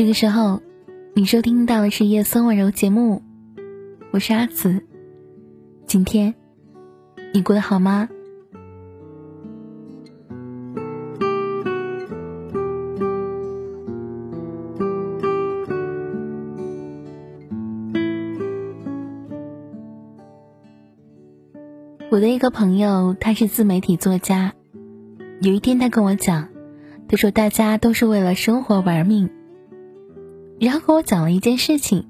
这个时候，你收听到的是夜色温柔节目，我是阿紫。今天你过得好吗？我的一个朋友，他是自媒体作家。有一天，他跟我讲，他说大家都是为了生活玩命。然后跟我讲了一件事情，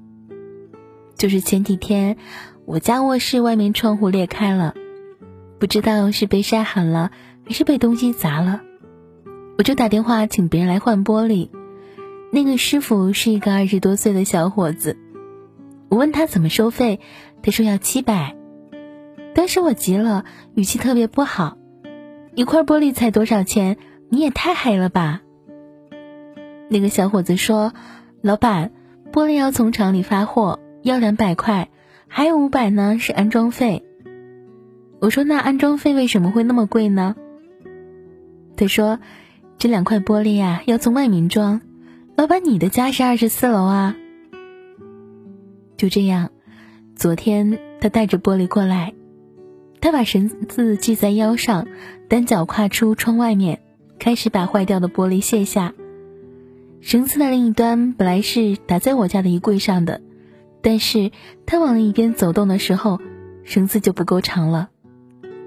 就是前几天我家卧室外面窗户裂开了，不知道是被晒狠了还是被东西砸了，我就打电话请别人来换玻璃。那个师傅是一个二十多岁的小伙子，我问他怎么收费，他说要七百。当时我急了，语气特别不好：“一块玻璃才多少钱？你也太黑了吧！”那个小伙子说：“老板，玻璃要从厂里发货，要两百块，还有五百呢是安装费。”我说：“那安装费为什么会那么贵呢？”他说：“这两块玻璃呀，要从外面装。老板，你的家是二十四楼啊。”就这样，昨天他带着玻璃过来。他把绳子系在腰上，单脚跨出窗外面，开始把坏掉的玻璃卸下。绳子的另一端本来是打在我家的衣柜上的，但是他往另一边走动的时候，绳子就不够长了。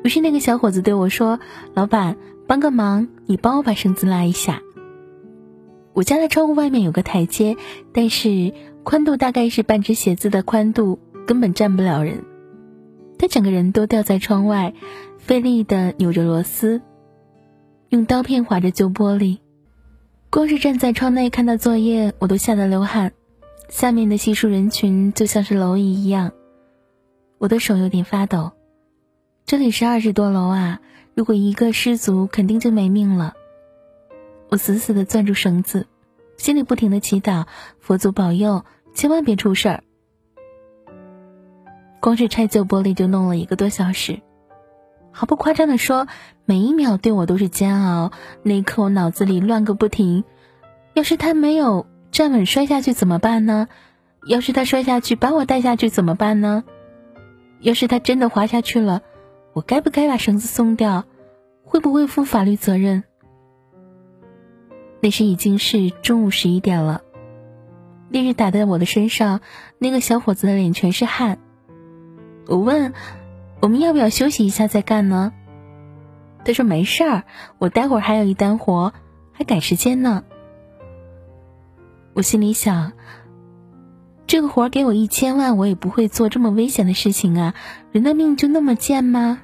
于是那个小伙子对我说：“老板，帮个忙，你帮我把绳子拉一下。”我家的窗户外面有个台阶，但是宽度大概是半只鞋子的宽度，根本站不了人。他整个人都吊在窗外，费力的扭着螺丝，用刀片划着旧玻璃。光是站在窗内看到作业，我都吓得流汗。下面的稀疏人群就像是蝼蚁一样，我的手有点发抖。这里是二十多楼啊，如果一个失足，肯定就没命了。我死死的攥住绳子，心里不停的祈祷佛祖保佑，千万别出事儿。光是拆旧玻璃就弄了一个多小时，毫不夸张的说，每一秒对我都是煎熬。那一刻我脑子里乱个不停，要是他没有站稳摔下去怎么办呢？要是他摔下去把我带下去怎么办呢？要是他真的滑下去了，我该不该把绳子松掉？会不会负法律责任？那时已经是中午十一点了，烈日打在我的身上，那个小伙子的脸全是汗。我问：“我们要不要休息一下再干呢？”他说：“没事儿，我待会儿还有一单活，还赶时间呢。”我心里想：“这个活给我一千万，我也不会做这么危险的事情啊！人的命就那么贱吗？”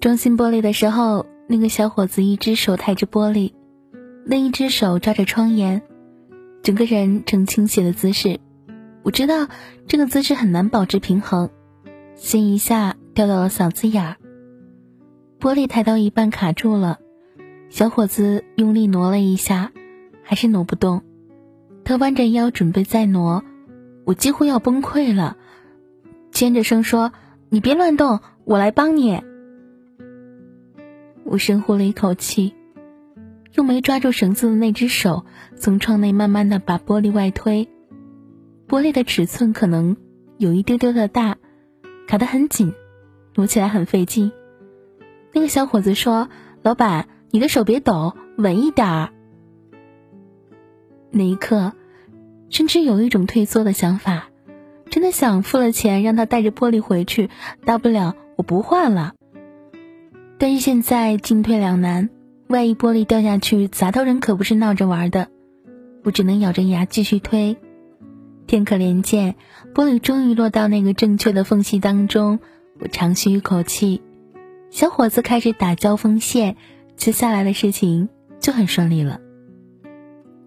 装新玻璃的时候，那个小伙子一只手抬着玻璃。另一只手抓着窗沿，整个人呈倾斜的姿势。我知道这个姿势很难保持平衡，心一下掉到了嗓子眼儿。玻璃抬到一半卡住了，小伙子用力挪了一下，还是挪不动。他弯着腰准备再挪，我几乎要崩溃了，尖着声说：“你别乱动，我来帮你。”我深呼了一口气。用没抓住绳子的那只手，从窗内慢慢的把玻璃外推。玻璃的尺寸可能有一丢丢的大，卡得很紧，挪起来很费劲。那个小伙子说：“老板，你的手别抖，稳一点儿。”那一刻，甚至有一种退缩的想法，真的想付了钱让他带着玻璃回去，大不了我不换了。但是现在进退两难。万一玻璃掉下去砸到人，可不是闹着玩的。我只能咬着牙继续推。天可怜见，玻璃终于落到那个正确的缝隙当中。我长吁一口气。小伙子开始打胶封线，接下来的事情就很顺利了。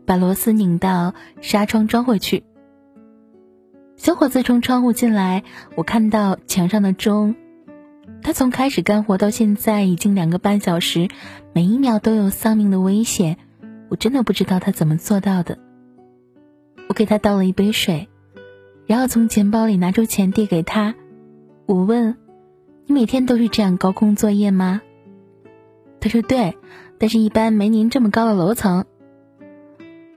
把螺丝拧到纱窗装回去。小伙子从窗户进来，我看到墙上的钟。他从开始干活到现在已经两个半小时，每一秒都有丧命的危险，我真的不知道他怎么做到的。我给他倒了一杯水，然后从钱包里拿出钱递给他。我问：“你每天都是这样高空作业吗？”他说：“对，但是一般没您这么高的楼层。”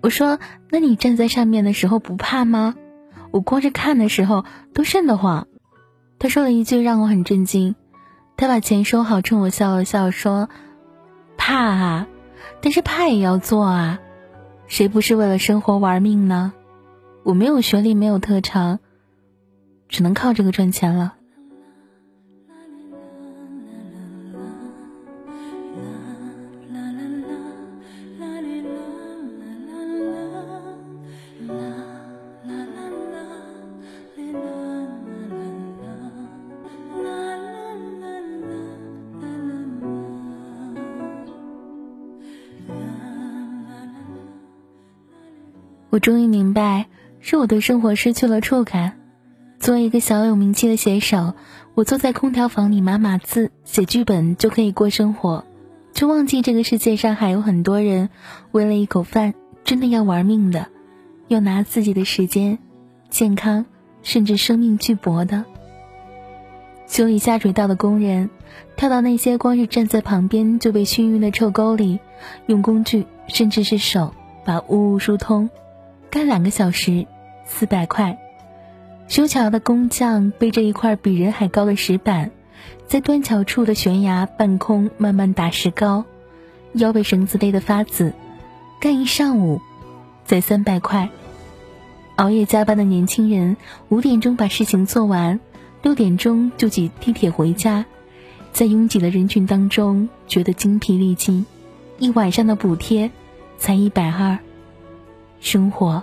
我说：“那你站在上面的时候不怕吗？我光是看的时候都瘆得慌。”他说了一句让我很震惊，他把钱收好，冲我笑了笑说：“怕啊，但是怕也要做啊，谁不是为了生活玩命呢？我没有学历，没有特长，只能靠这个赚钱了。”我终于明白，是我对生活失去了触感。作为一个小有名气的写手，我坐在空调房里码码字、写剧本就可以过生活，却忘记这个世界上还有很多人为了一口饭真的要玩命的，要拿自己的时间、健康甚至生命去搏的。修理下水道的工人，跳到那些光是站在旁边就被熏晕的臭沟里，用工具甚至是手把污物疏通。干两个小时，四百块。修桥的工匠背着一块比人还高的石板，在断桥处的悬崖半空慢慢打石膏，腰被绳子勒得发紫，干一上午，才三百块。熬夜加班的年轻人，五点钟把事情做完，六点钟就挤地铁回家，在拥挤的人群当中觉得精疲力尽，一晚上的补贴才一百二。生活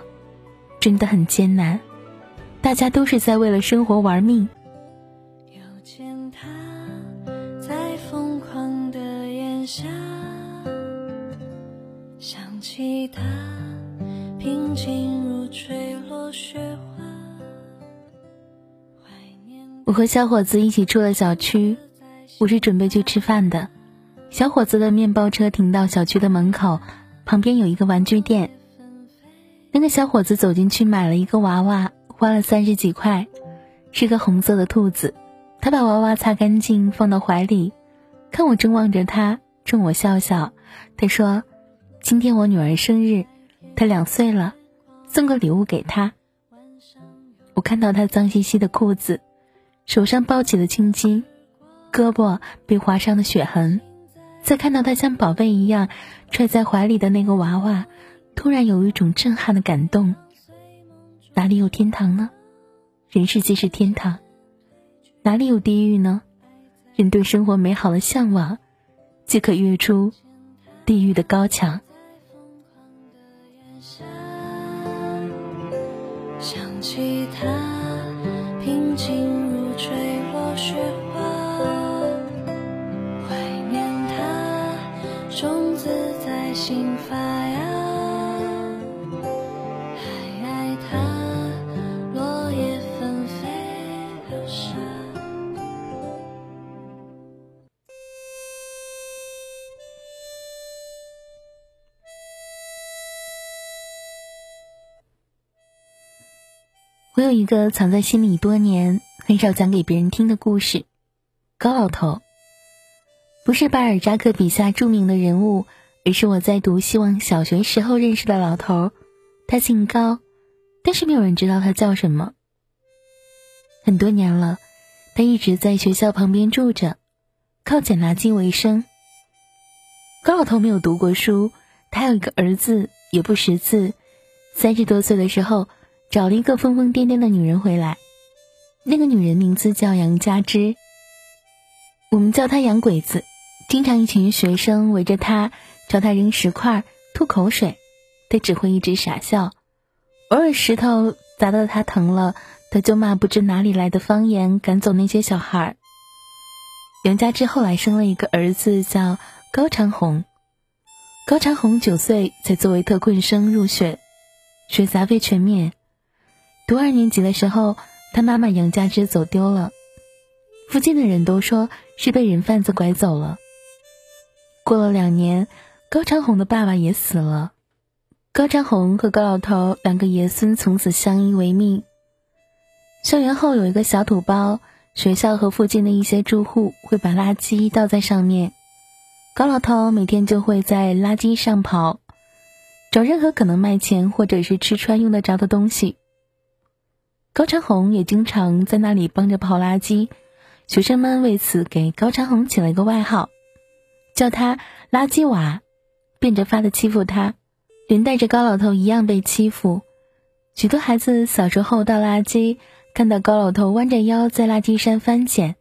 真的很艰难，大家都是在为了生活玩命。我和小伙子一起出了小区，我是准备去吃饭的。小伙子的面包车停到小区的门口，旁边有一个玩具店。那个小伙子走进去买了一个娃娃，花了三十几块，是个红色的兔子。他把娃娃擦干净，放到怀里，看我正望着他，冲我笑笑。他说：“今天我女儿生日，她两岁了，送个礼物给她。”我看到他脏兮兮的裤子，手上抱起了青筋，胳膊被划伤的血痕，再看到他像宝贝一样揣在怀里的那个娃娃。突然有一种震撼的感动。哪里有天堂呢？人世间是天堂。哪里有地狱呢？人对生活美好的向往，即可跃出地狱的高墙。想起他平静我有一个藏在心里多年、很少讲给别人听的故事。高老头，不是巴尔扎克笔下著名的人物，而是我在读希望小学时候认识的老头。他姓高，但是没有人知道他叫什么。很多年了，他一直在学校旁边住着，靠捡垃圾为生。高老头没有读过书，他有一个儿子，也不识字。三十多岁的时候。找了一个疯疯癫癫的女人回来，那个女人名字叫杨佳芝，我们叫她洋鬼子。经常一群学生围着她，朝她扔石块、吐口水，她只会一直傻笑。偶尔石头砸到她疼了，她就骂不知哪里来的方言赶走那些小孩。杨佳芝后来生了一个儿子，叫高长红。高长红九岁才作为特困生入学，学杂费全免。读二年级的时候，他妈妈杨佳芝走丢了，附近的人都说是被人贩子拐走了。过了两年，高长红的爸爸也死了，高长红和高老头两个爷孙从此相依为命。校园后有一个小土包，学校和附近的一些住户会把垃圾倒在上面。高老头每天就会在垃圾上跑，找任何可能卖钱或者是吃穿用得着的东西。高长红也经常在那里帮着刨垃圾，学生们为此给高长红起了一个外号，叫他“垃圾娃”，变着法的欺负他，连带着高老头一样被欺负。许多孩子小时候倒垃圾，看到高老头弯着腰在垃圾山翻捡，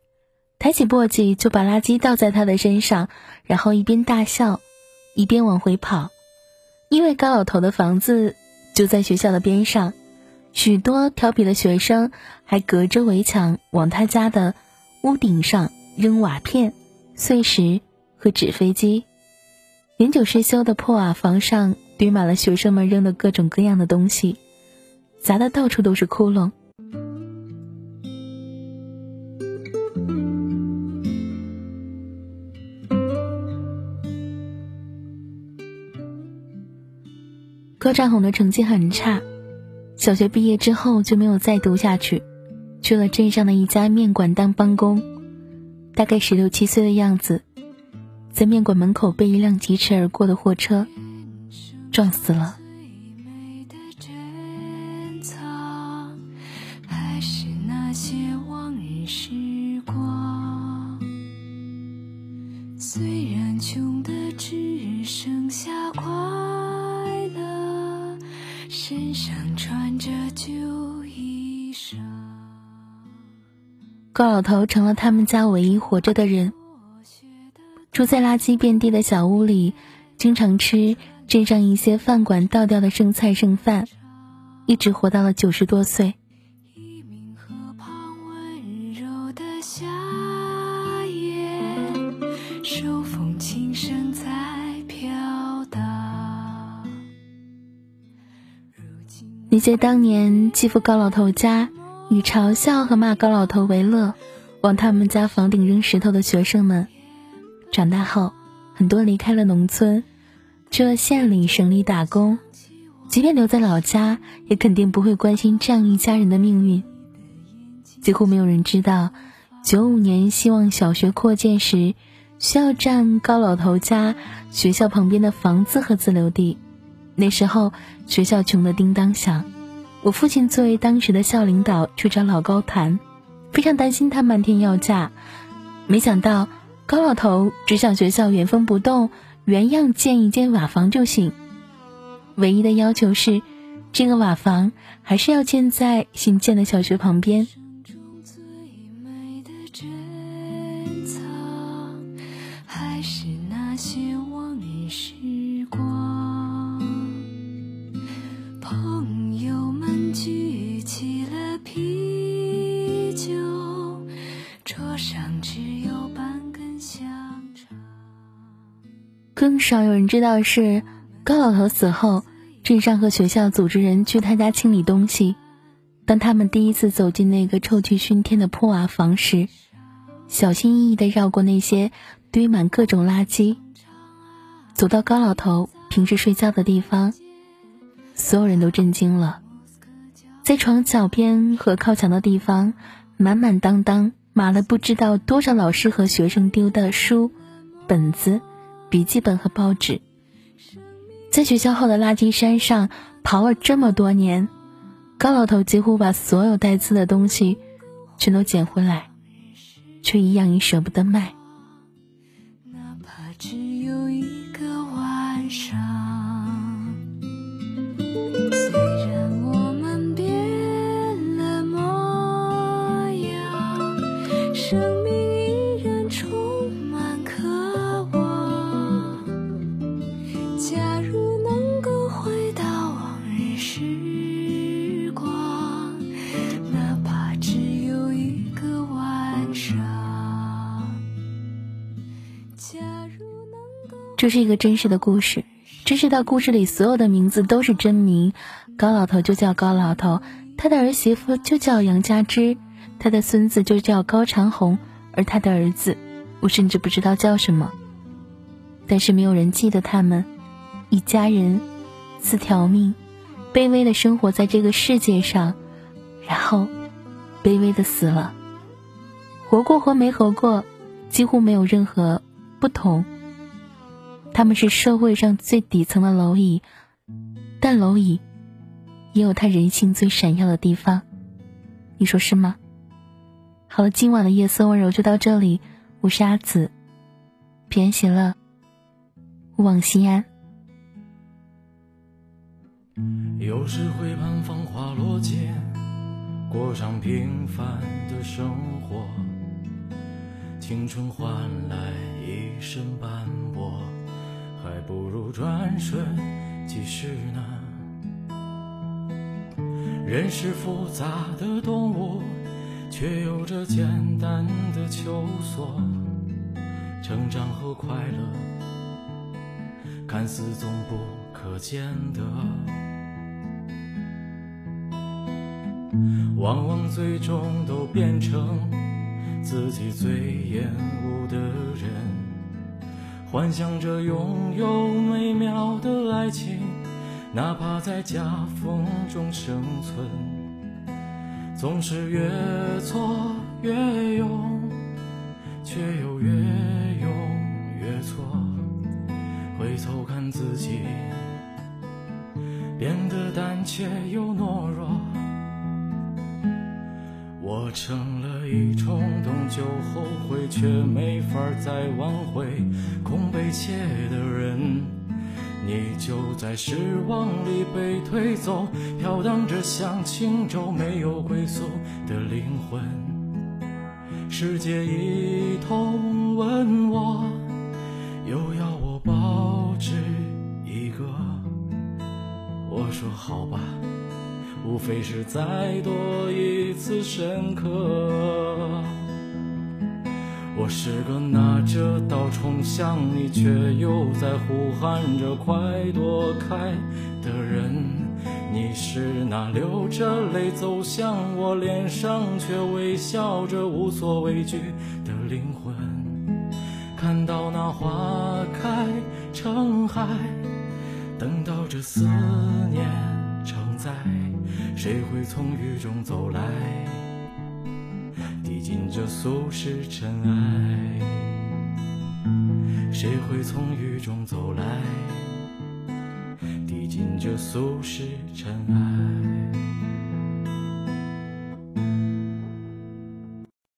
抬起簸箕就把垃圾倒在他的身上，然后一边大笑，一边往回跑，因为高老头的房子就在学校的边上。许多调皮的学生还隔着围墙往他家的屋顶上扔瓦片、碎石和纸飞机。年久失修的破瓦房上堆满了学生们扔的各种各样的东西，砸的到处都是窟窿。高占红的成绩很差。小学毕业之后就没有再读下去，去了镇上的一家面馆当帮工。大概十六七岁的样子，在面馆门口被一辆疾驰而过的货车撞死了。虽然穷的只剩下光身上穿着旧衣裳。高老头成了他们家唯一活着的人，住在垃圾遍地的小屋里，经常吃镇上一些饭馆倒掉的剩菜剩饭，一直活到了九十多岁。那些当年欺负高老头家、以嘲笑和骂高老头为乐，往他们家房顶扔石头的学生们，长大后很多离开了农村，去了县里、省里打工。即便留在老家，也肯定不会关心这样一家人的命运。几乎没有人知道，九五年希望小学扩建时，需要占高老头家学校旁边的房子和自留地。那时候学校穷得叮当响，我父亲作为当时的校领导去找老高谈，非常担心他漫天要价。没想到高老头只想学校原封不动原样建一间瓦房就行，唯一的要求是，这个瓦房还是要建在新建的小学旁边。更少有人知道是高老头死后，镇上和学校组织人去他家清理东西。当他们第一次走进那个臭气熏天的破瓦房时，小心翼翼地绕过那些堆满各种垃圾，走到高老头平时睡觉的地方，所有人都震惊了。在床脚边和靠墙的地方，满满当当码了不知道多少老师和学生丢的书、本子。笔记本和报纸，在学校后的垃圾山上刨了这么多年，高老头几乎把所有带刺的东西全都捡回来，却一样也舍不得卖。这是一个真实的故事，真实到故事里所有的名字都是真名。高老头就叫高老头，他的儿媳妇就叫杨佳芝，他的孙子就叫高长红，而他的儿子，我甚至不知道叫什么。但是没有人记得他们，一家人，四条命，卑微的生活在这个世界上，然后卑微的死了。活过和没活过，几乎没有任何不同。他们是社会上最底层的蝼蚁，但蝼蚁也有他人性最闪耀的地方，你说是吗？好了，今晚的夜色温柔就到这里，我是阿紫，平安喜乐，勿忘心安。有时会盼芳华落尽，过上平凡的生活，青春换来一身斑驳。还不如转瞬即逝呢。人是复杂的动物，却有着简单的求索。成长和快乐，看似总不可见得，往往最终都变成自己最厌恶的人。幻想着拥有美妙的爱情，哪怕在夹缝中生存，总是越挫越勇，却又越勇越挫。回头看自己，变得胆怯又懦弱。我成了一冲动就后悔，却没法再挽回。空被切的人，你就在失望里被推走，飘荡着像轻舟没有归宿的灵魂。世界一通问我，又要我报纸一个，我说好吧。无非是再多一次深刻。我是个拿着刀冲向你，却又在呼喊着快躲开的人。你是那流着泪走向我脸上，却微笑着无所畏惧的灵魂。看到那花开成海，等到这思念成灾。谁会从雨中走来，递进这俗世尘埃？谁会从雨中走来，递进这俗世尘埃？